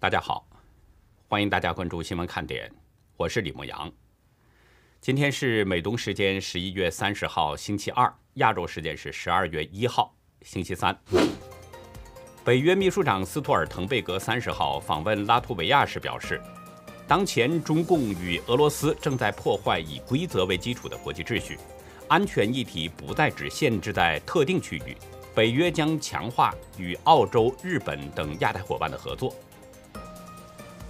大家好，欢迎大家关注新闻看点，我是李牧阳。今天是美东时间十一月三十号星期二，亚洲时间是十二月一号星期三。北约秘书长斯托尔滕贝格三十号访问拉脱维亚时表示，当前中共与俄罗斯正在破坏以规则为基础的国际秩序，安全议题不再只限制在特定区域。北约将强化与澳洲、日本等亚太伙伴的合作。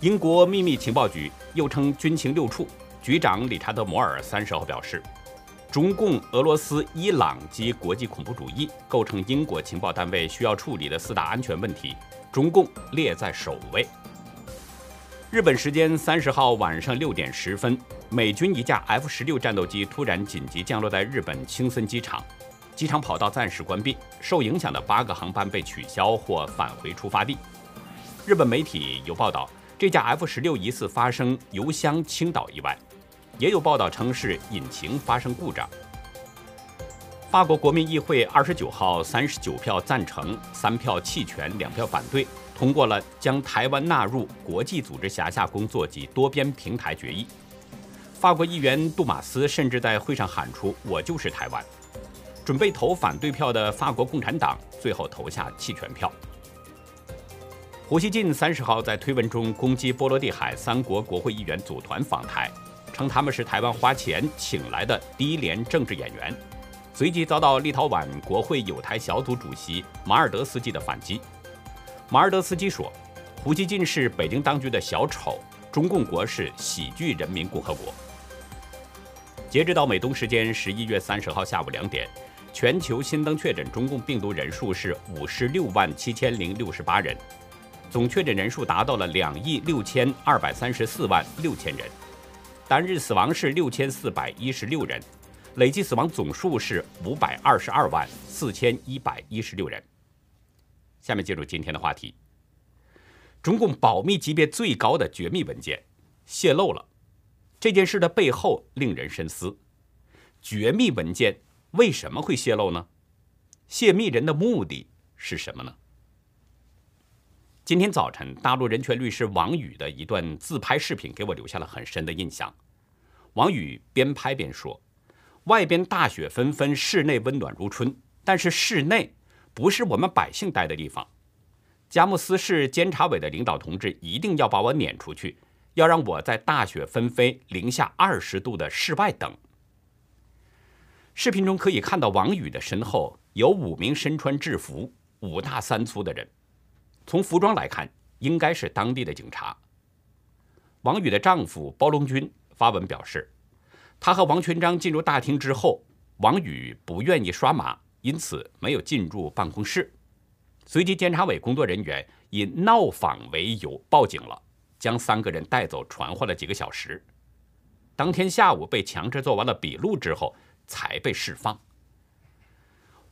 英国秘密情报局又称军情六处局长理查德·摩尔三十号表示，中共、俄罗斯、伊朗及国际恐怖主义构成英国情报单位需要处理的四大安全问题，中共列在首位。日本时间三十号晚上六点十分，美军一架 F 十六战斗机突然紧急降落在日本青森机场。机场跑道暂时关闭，受影响的八个航班被取消或返回出发地。日本媒体有报道，这架 F 十六疑似发生油箱倾倒意外，也有报道称是引擎发生故障。法国国民议会二十九号三十九票赞成，三票弃权，两票反对，通过了将台湾纳入国际组织辖下工作及多边平台决议。法国议员杜马斯甚至在会上喊出：“我就是台湾。”准备投反对票的法国共产党最后投下弃权票。胡锡进三十号在推文中攻击波罗的海三国国会议员组团访台，称他们是台湾花钱请来的低廉政治演员，随即遭到立陶宛国会有台小组主席马尔德斯基的反击。马尔德斯基说：“胡锡进是北京当局的小丑，中共国是喜剧人民共和国。”截止到美东时间十一月三十号下午两点。全球新增确诊中共病毒人数是五十六万七千零六十八人，总确诊人数达到了两亿六千二百三十四万六千人，单日死亡是六千四百一十六人，累计死亡总数是五百二十二万四千一百一十六人。下面进入今天的话题：中共保密级别最高的绝密文件泄露了，这件事的背后令人深思。绝密文件。为什么会泄露呢？泄密人的目的是什么呢？今天早晨，大陆人权律师王宇的一段自拍视频给我留下了很深的印象。王宇边拍边说：“外边大雪纷纷，室内温暖如春，但是室内不是我们百姓待的地方。佳木斯市监察委的领导同志一定要把我撵出去，要让我在大雪纷飞、零下二十度的室外等。”视频中可以看到王宇的身后有五名身穿制服、五大三粗的人，从服装来看，应该是当地的警察。王宇的丈夫包龙军发文表示，他和王全章进入大厅之后，王宇不愿意刷码，因此没有进入办公室。随即，监察委工作人员以闹访为由报警了，将三个人带走，传唤了几个小时。当天下午被强制做完了笔录之后。才被释放。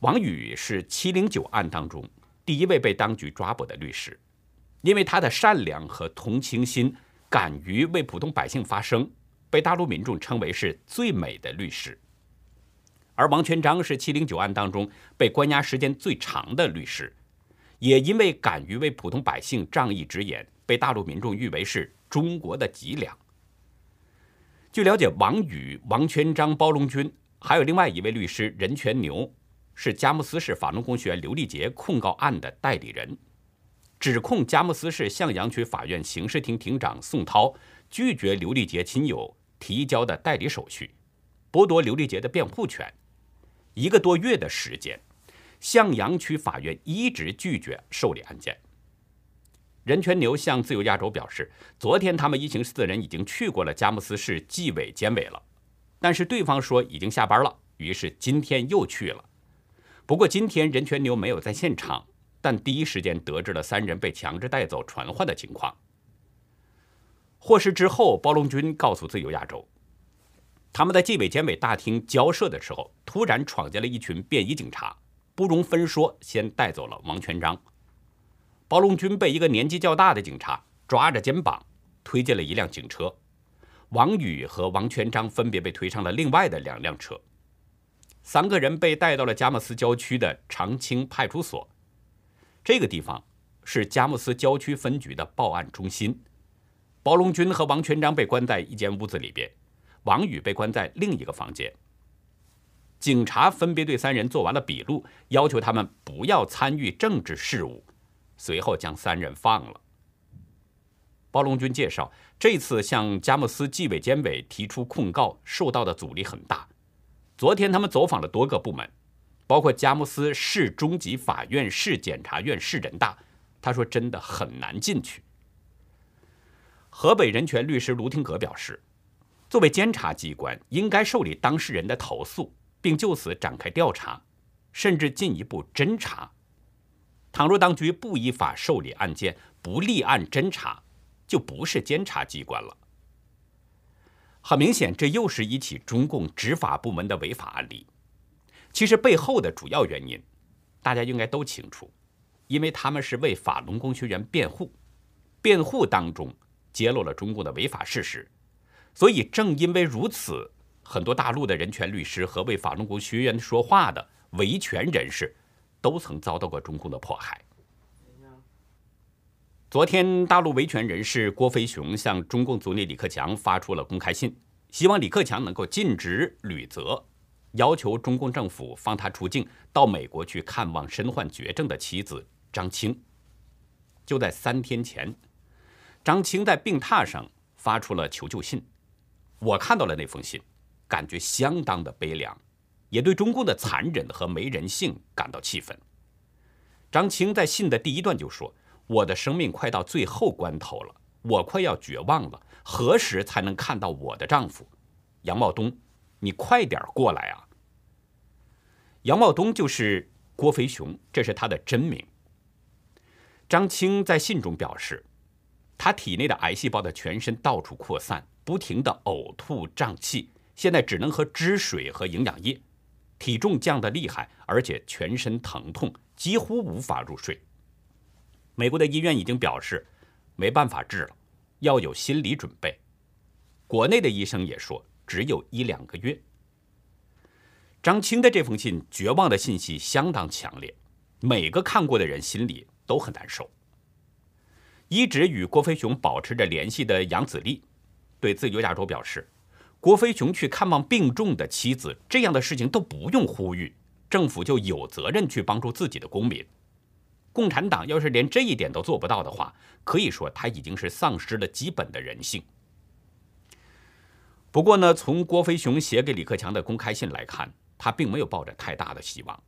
王宇是七零九案当中第一位被当局抓捕的律师，因为他的善良和同情心，敢于为普通百姓发声，被大陆民众称为是最美的律师。而王全章是七零九案当中被关押时间最长的律师，也因为敢于为普通百姓仗义直言，被大陆民众誉为是中国的脊梁。据了解，王宇、王全章、包龙军。还有另外一位律师任全牛，是佳木斯市法轮功学员刘丽杰控告案的代理人，指控佳木斯市向阳区法院刑事庭庭长宋涛拒绝刘丽杰亲友提交的代理手续，剥夺刘丽杰的辩护权。一个多月的时间，向阳区法院一直拒绝受理案件。任全牛向自由亚洲表示，昨天他们一行四人已经去过了佳木斯市纪委监委了。但是对方说已经下班了，于是今天又去了。不过今天任全牛没有在现场，但第一时间得知了三人被强制带走传唤的情况。获释之后，包龙军告诉自由亚洲，他们在纪委监委大厅交涉的时候，突然闯进了一群便衣警察，不容分说，先带走了王全章。包龙军被一个年纪较大的警察抓着肩膀推进了一辆警车。王宇和王全章分别被推上了另外的两辆车，三个人被带到了佳木斯郊区的长青派出所。这个地方是佳木斯郊区分局的报案中心。包龙军和王全章被关在一间屋子里边，王宇被关在另一个房间。警察分别对三人做完了笔录，要求他们不要参与政治事务，随后将三人放了。包龙军介绍，这次向佳木斯纪委监委提出控告，受到的阻力很大。昨天他们走访了多个部门，包括佳木斯市中级法院、市检察院、市人大。他说：“真的很难进去。”河北人权律师卢廷格表示，作为监察机关，应该受理当事人的投诉，并就此展开调查，甚至进一步侦查。倘若当局不依法受理案件，不立案侦查，就不是监察机关了。很明显，这又是一起中共执法部门的违法案例。其实背后的主要原因，大家应该都清楚，因为他们是为法轮功学员辩护，辩护当中揭露了中共的违法事实。所以正因为如此，很多大陆的人权律师和为法轮功学员说话的维权人士，都曾遭到过中共的迫害。昨天，大陆维权人士郭飞雄向中共总理李克强发出了公开信，希望李克强能够尽职履责，要求中共政府放他出境，到美国去看望身患绝症的妻子张青。就在三天前，张青在病榻上发出了求救信，我看到了那封信，感觉相当的悲凉，也对中共的残忍和没人性感到气愤。张青在信的第一段就说。我的生命快到最后关头了，我快要绝望了。何时才能看到我的丈夫杨茂东？你快点过来啊！杨茂东就是郭飞雄，这是他的真名。张青在信中表示，他体内的癌细胞的全身到处扩散，不停的呕吐胀气，现在只能喝汁水和营养液，体重降得厉害，而且全身疼痛，几乎无法入睡。美国的医院已经表示没办法治了，要有心理准备。国内的医生也说只有一两个月。张青的这封信绝望的信息相当强烈，每个看过的人心里都很难受。一直与郭飞雄保持着联系的杨子立对自由亚洲表示，郭飞雄去看望病重的妻子，这样的事情都不用呼吁，政府就有责任去帮助自己的公民。共产党要是连这一点都做不到的话，可以说他已经是丧失了基本的人性。不过呢，从郭飞雄写给李克强的公开信来看，他并没有抱着太大的希望。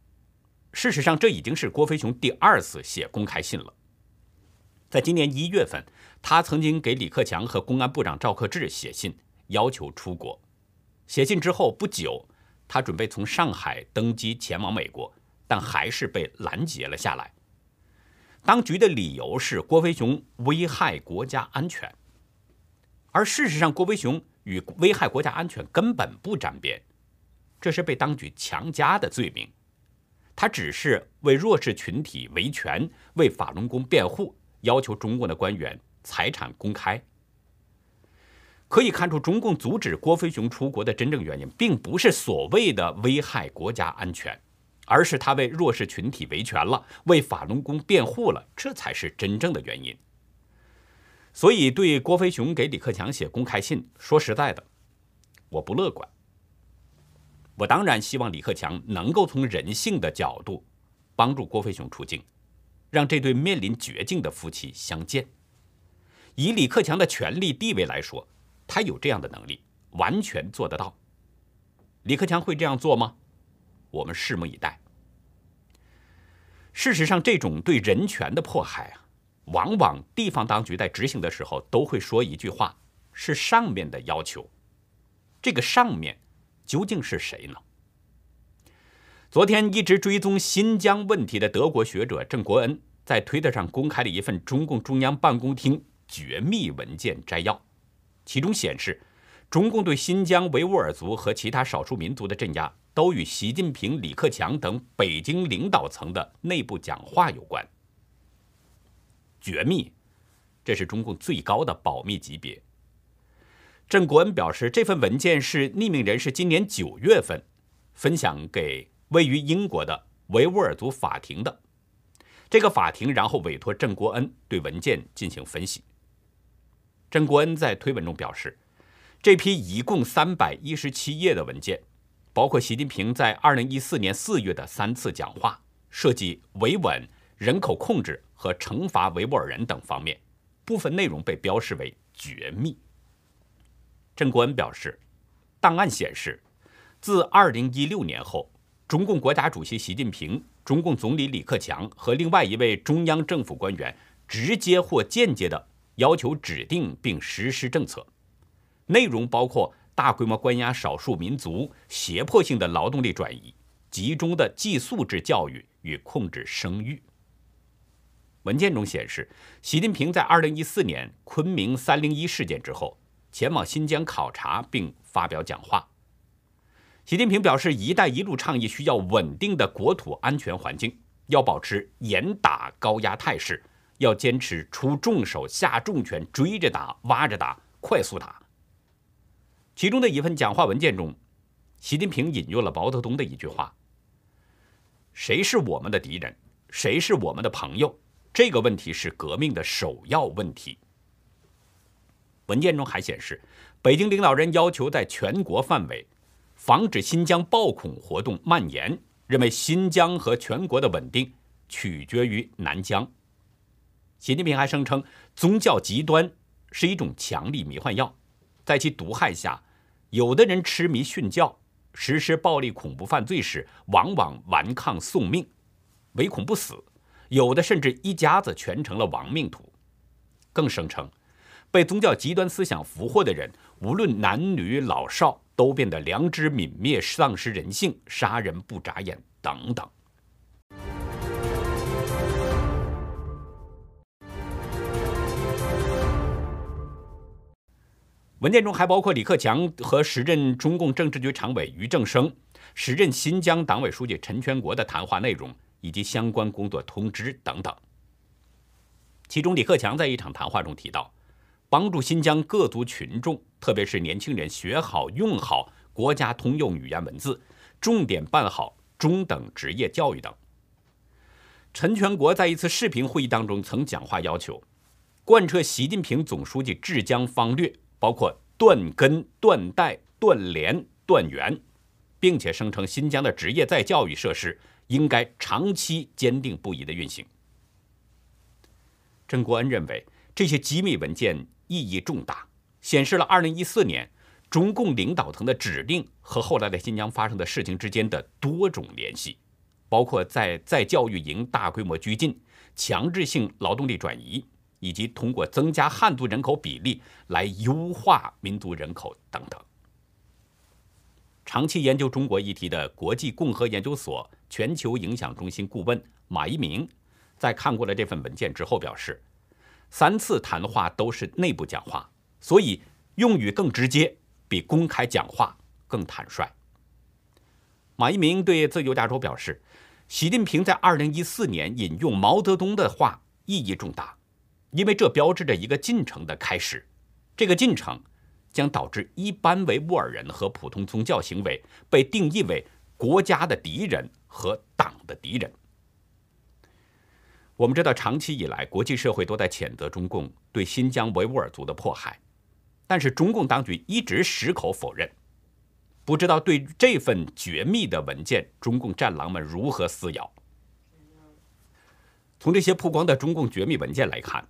事实上，这已经是郭飞雄第二次写公开信了。在今年一月份，他曾经给李克强和公安部长赵克志写信，要求出国。写信之后不久，他准备从上海登机前往美国，但还是被拦截了下来。当局的理由是郭飞雄危害国家安全，而事实上，郭飞雄与危害国家安全根本不沾边，这是被当局强加的罪名。他只是为弱势群体维权、为法轮功辩护，要求中共的官员财产公开。可以看出，中共阻止郭飞雄出国的真正原因，并不是所谓的危害国家安全。而是他为弱势群体维权了，为法轮功辩护了，这才是真正的原因。所以，对郭飞雄给李克强写公开信，说实在的，我不乐观。我当然希望李克强能够从人性的角度帮助郭飞雄出境，让这对面临绝境的夫妻相见。以李克强的权力地位来说，他有这样的能力，完全做得到。李克强会这样做吗？我们拭目以待。事实上，这种对人权的迫害啊，往往地方当局在执行的时候都会说一句话：是上面的要求。这个上面究竟是谁呢？昨天一直追踪新疆问题的德国学者郑国恩在推特上公开了一份中共中央办公厅绝密文件摘要，其中显示，中共对新疆维吾尔族和其他少数民族的镇压。都与习近平、李克强等北京领导层的内部讲话有关。绝密，这是中共最高的保密级别。郑国恩表示，这份文件是匿名人士今年九月份分享给位于英国的维吾尔族法庭的。这个法庭然后委托郑国恩对文件进行分析。郑国恩在推文中表示，这批一共三百一十七页的文件，包括习近平在二零一四年四月的三次讲话，涉及维稳、人口控制和惩罚维吾尔人等方面，部分内容被标示为绝密。郑国恩表示，档案显示，自二零一六年后，中共国家主席习近平、中共总理李克强和另外一位中央政府官员直接或间接的。要求指定并实施政策，内容包括大规模关押少数民族、胁迫性的劳动力转移、集中的寄宿制教育与控制生育。文件中显示，习近平在2014年昆明301事件之后，前往新疆考察并发表讲话。习近平表示，“一带一路”倡议需要稳定的国土安全环境，要保持严打高压态势。要坚持出重手、下重拳、追着打、挖着打、快速打。其中的一份讲话文件中，习近平引用了毛泽东的一句话：“谁是我们的敌人，谁是我们的朋友？这个问题是革命的首要问题。”文件中还显示，北京领导人要求在全国范围防止新疆暴恐活动蔓延，认为新疆和全国的稳定取决于南疆。习近平还声称，宗教极端是一种强力迷幻药，在其毒害下，有的人痴迷殉教，实施暴力恐怖犯罪时，往往顽抗送命，唯恐不死；有的甚至一家子全成了亡命徒。更声称，被宗教极端思想俘获的人，无论男女老少，都变得良知泯灭，丧失人性，杀人不眨眼等等。文件中还包括李克强和时任中共政治局常委俞正声、时任新疆党委书记陈全国的谈话内容以及相关工作通知等等。其中，李克强在一场谈话中提到，帮助新疆各族群众，特别是年轻人学好用好国家通用语言文字，重点办好中等职业教育等。陈全国在一次视频会议当中曾讲话要求，贯彻习近平总书记治疆方略。包括断根、断代、断连、断源，并且声称新疆的职业再教育设施应该长期坚定不移的运行。郑国恩认为，这些机密文件意义重大，显示了2014年中共领导层的指令和后来在新疆发生的事情之间的多种联系，包括在在教育营大规模拘禁、强制性劳动力转移。以及通过增加汉族人口比例来优化民族人口等等。长期研究中国议题的国际共和研究所全球影响中心顾问马一鸣，在看过了这份文件之后表示，三次谈话都是内部讲话，所以用语更直接，比公开讲话更坦率。马一鸣对自由亚洲表示，习近平在二零一四年引用毛泽东的话意义重大。因为这标志着一个进程的开始，这个进程将导致一般维吾尔人和普通宗教行为被定义为国家的敌人和党的敌人。我们知道，长期以来，国际社会都在谴责中共对新疆维吾尔族的迫害，但是中共当局一直矢口否认。不知道对这份绝密的文件，中共战狼们如何撕咬？从这些曝光的中共绝密文件来看。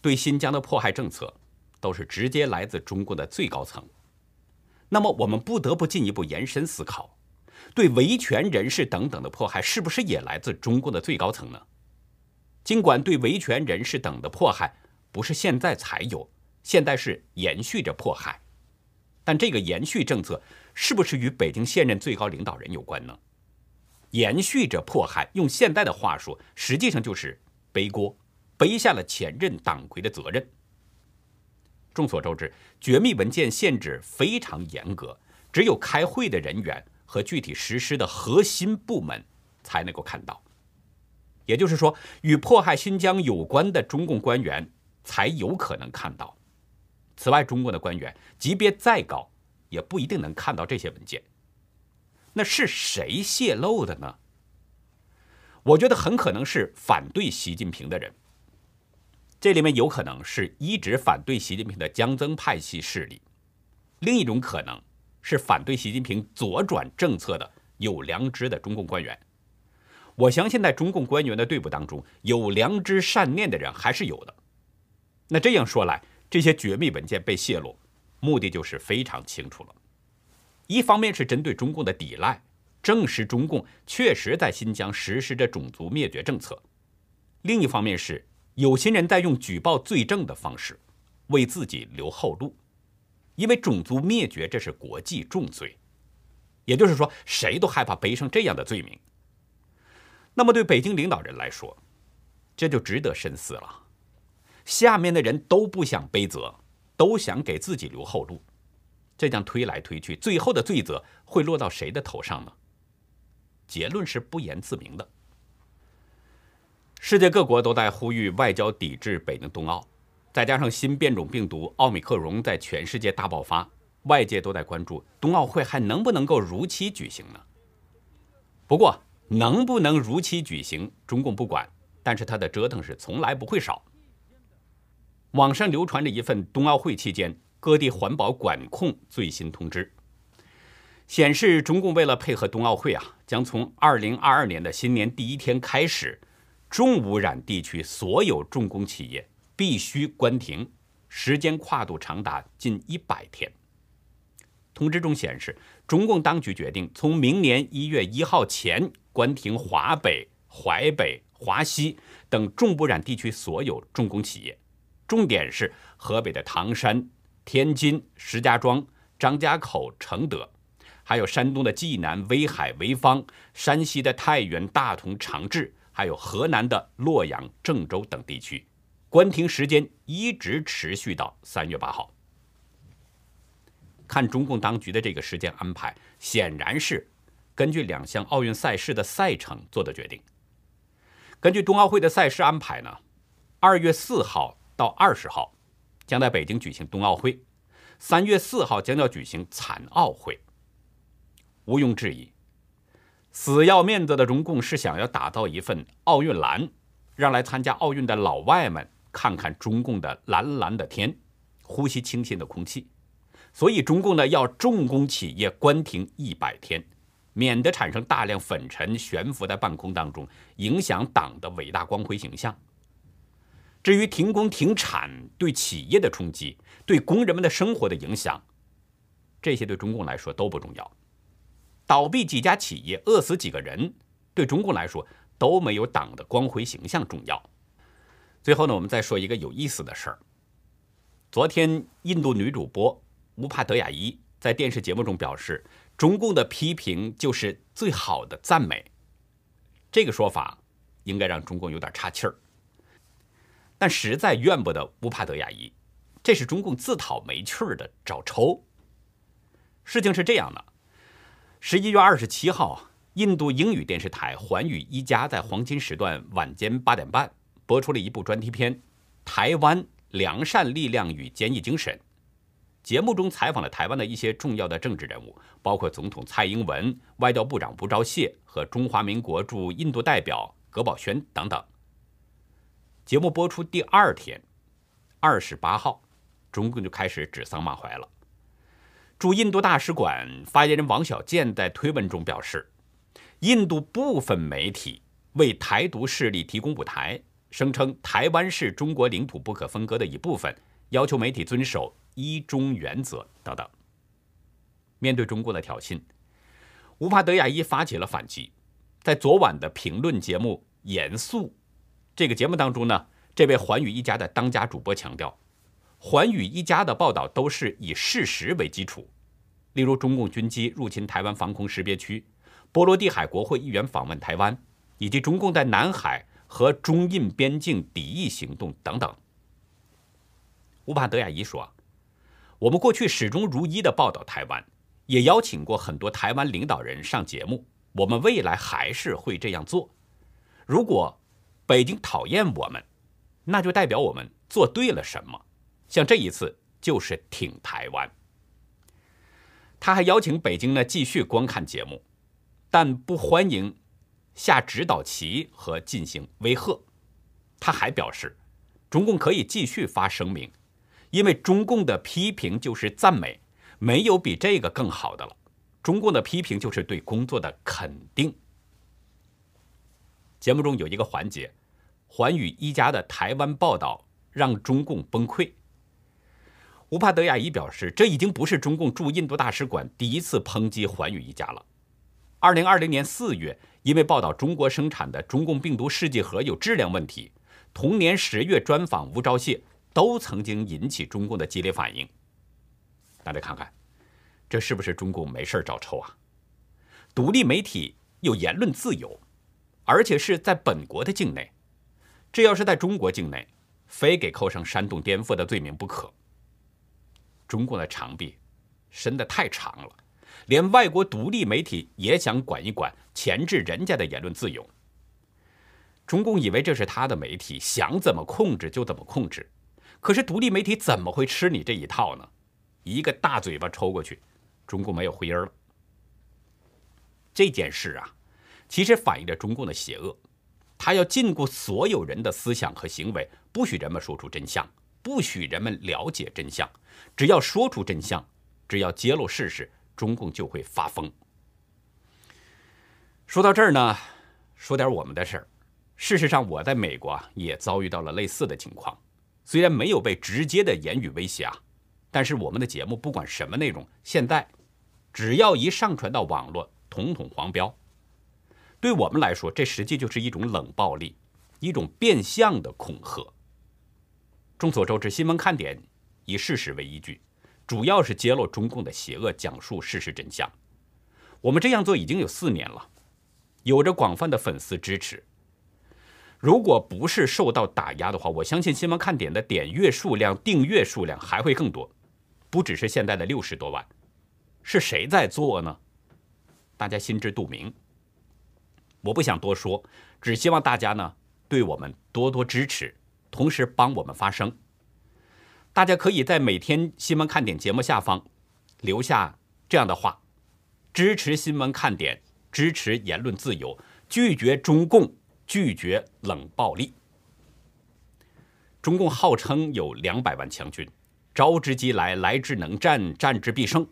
对新疆的迫害政策，都是直接来自中共的最高层。那么，我们不得不进一步延伸思考：对维权人士等等的迫害，是不是也来自中共的最高层呢？尽管对维权人士等的迫害不是现在才有，现在是延续着迫害，但这个延续政策是不是与北京现任最高领导人有关呢？延续着迫害，用现代的话说，实际上就是背锅。背下了前任党魁的责任。众所周知，绝密文件限制非常严格，只有开会的人员和具体实施的核心部门才能够看到。也就是说，与迫害新疆有关的中共官员才有可能看到。此外，中共的官员级别再高，也不一定能看到这些文件。那是谁泄露的呢？我觉得很可能是反对习近平的人。这里面有可能是一直反对习近平的江增派系势力，另一种可能是反对习近平左转政策的有良知的中共官员。我相信在中共官员的队伍当中，有良知善念的人还是有的。那这样说来，这些绝密文件被泄露，目的就是非常清楚了。一方面是针对中共的抵赖，证实中共确实在新疆实施着种族灭绝政策；另一方面是有心人在用举报罪证的方式为自己留后路，因为种族灭绝这是国际重罪，也就是说，谁都害怕背上这样的罪名。那么，对北京领导人来说，这就值得深思了。下面的人都不想背责，都想给自己留后路，这样推来推去，最后的罪责会落到谁的头上呢？结论是不言自明的。世界各国都在呼吁外交抵制北京冬奥，再加上新变种病毒奥密克戎在全世界大爆发，外界都在关注冬奥会还能不能够如期举行呢？不过，能不能如期举行，中共不管，但是他的折腾是从来不会少。网上流传着一份冬奥会期间各地环保管控最新通知，显示中共为了配合冬奥会啊，将从二零二二年的新年第一天开始，重污染地区所有重工企业必须关停，时间跨度长达近一百天。通知中显示，中共当局决定从明年一月一号前。关停华北、淮北、华西等重污染地区所有重工企业，重点是河北的唐山、天津、石家庄、张家口、承德，还有山东的济南、威海、潍坊，山西的太原、大同、长治，还有河南的洛阳、郑州等地区。关停时间一直持续到三月八号。看中共当局的这个时间安排，显然是。根据两项奥运赛事的赛程做的决定。根据冬奥会的赛事安排呢，二月四号到二十号将在北京举行冬奥会，三月四号将要举行残奥会。毋庸置疑，死要面子的中共是想要打造一份奥运蓝，让来参加奥运的老外们看看中共的蓝蓝的天，呼吸清新的空气。所以中共呢要重工企业关停一百天。免得产生大量粉尘悬浮在半空当中，影响党的伟大光辉形象。至于停工停产对企业的冲击、对工人们的生活的影响，这些对中共来说都不重要。倒闭几家企业、饿死几个人，对中共来说都没有党的光辉形象重要。最后呢，我们再说一个有意思的事儿。昨天，印度女主播乌帕德雅伊在电视节目中表示。中共的批评就是最好的赞美，这个说法应该让中共有点岔气儿。但实在怨不得乌帕德雅伊，这是中共自讨没趣儿的找抽。事情是这样的：十一月二十七号，印度英语电视台环宇一家在黄金时段晚间八点半播出了一部专题片《台湾良善力量与坚毅精神》。节目中采访了台湾的一些重要的政治人物，包括总统蔡英文、外交部长吴钊燮和中华民国驻印度代表葛宝轩等等。节目播出第二天，二十八号，中共就开始指桑骂槐了。驻印度大使馆发言人王小贱在推文中表示，印度部分媒体为台独势力提供舞台，声称台湾是中国领土不可分割的一部分，要求媒体遵守。一中原则等等。面对中共的挑衅，乌帕德亚伊发起了反击。在昨晚的评论节目《严肃》这个节目当中呢，这位环宇一家的当家主播强调，环宇一家的报道都是以事实为基础。例如，中共军机入侵台湾防空识别区，波罗的海国会议员访问台湾，以及中共在南海和中印边境敌意行动等等。乌帕德亚伊说。我们过去始终如一的报道台湾，也邀请过很多台湾领导人上节目。我们未来还是会这样做。如果北京讨厌我们，那就代表我们做对了什么。像这一次就是挺台湾。他还邀请北京呢继续观看节目，但不欢迎下指导棋和进行威吓。他还表示，中共可以继续发声明，因为中共的批评就是赞美，没有比这个更好的了。中共的批评就是对工作的肯定。节目中有一个环节，环宇一家的台湾报道让中共崩溃。乌帕德亚伊表示，这已经不是中共驻印度大使馆第一次抨击环宇一家了。二零二零年四月，因为报道中国生产的中共病毒试剂盒有质量问题，同年十月专访吴钊燮，都曾经引起中共的激烈反应。大家看看，这是不是中共没事找抽啊？独立媒体有言论自由，而且是在本国的境内，这要是在中国境内，非给扣上煽动颠覆的罪名不可。中共的长臂伸得太长了，连外国独立媒体也想管一管，钳制人家的言论自由。中共以为这是他的媒体，想怎么控制就怎么控制。可是独立媒体怎么会吃你这一套呢？一个大嘴巴抽过去，中共没有回音了。这件事啊，其实反映着中共的邪恶，他要禁锢所有人的思想和行为，不许人们说出真相。不许人们了解真相，只要说出真相，只要揭露事实，中共就会发疯。说到这儿呢，说点我们的事儿。事实上，我在美国也遭遇到了类似的情况，虽然没有被直接的言语威胁啊，但是我们的节目不管什么内容，现在只要一上传到网络，统统黄标。对我们来说，这实际就是一种冷暴力，一种变相的恐吓。众所周知，新闻看点以事实为依据，主要是揭露中共的邪恶，讲述事实真相。我们这样做已经有四年了，有着广泛的粉丝支持。如果不是受到打压的话，我相信新闻看点的点阅数量、订阅数量还会更多，不只是现在的六十多万。是谁在做呢？大家心知肚明。我不想多说，只希望大家呢对我们多多支持。同时帮我们发声，大家可以在每天新闻看点节目下方留下这样的话：支持新闻看点，支持言论自由，拒绝中共，拒绝冷暴力。中共号称有两百万强军，招之即来，来之能战，战之必胜。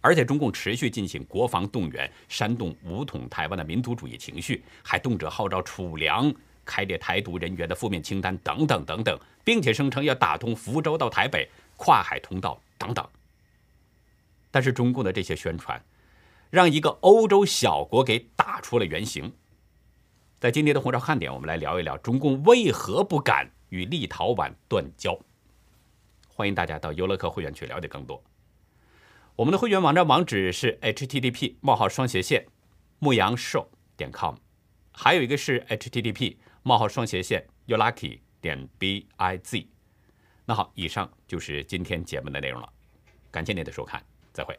而且中共持续进行国防动员，煽动武统台湾的民族主义情绪，还动辄号召储粮。开列台独人员的负面清单等等等等，并且声称要打通福州到台北跨海通道等等。但是中共的这些宣传，让一个欧洲小国给打出了原形。在今天的红烧看点，我们来聊一聊中共为何不敢与立陶宛断交。欢迎大家到优乐客会员去了解更多。我们的会员网站网址是 http: 冒号双斜线牧羊兽点 com，还有一个是 http。冒号双斜线 you lucky 点 b i z，那好，以上就是今天节目的内容了，感谢您的收看，再会。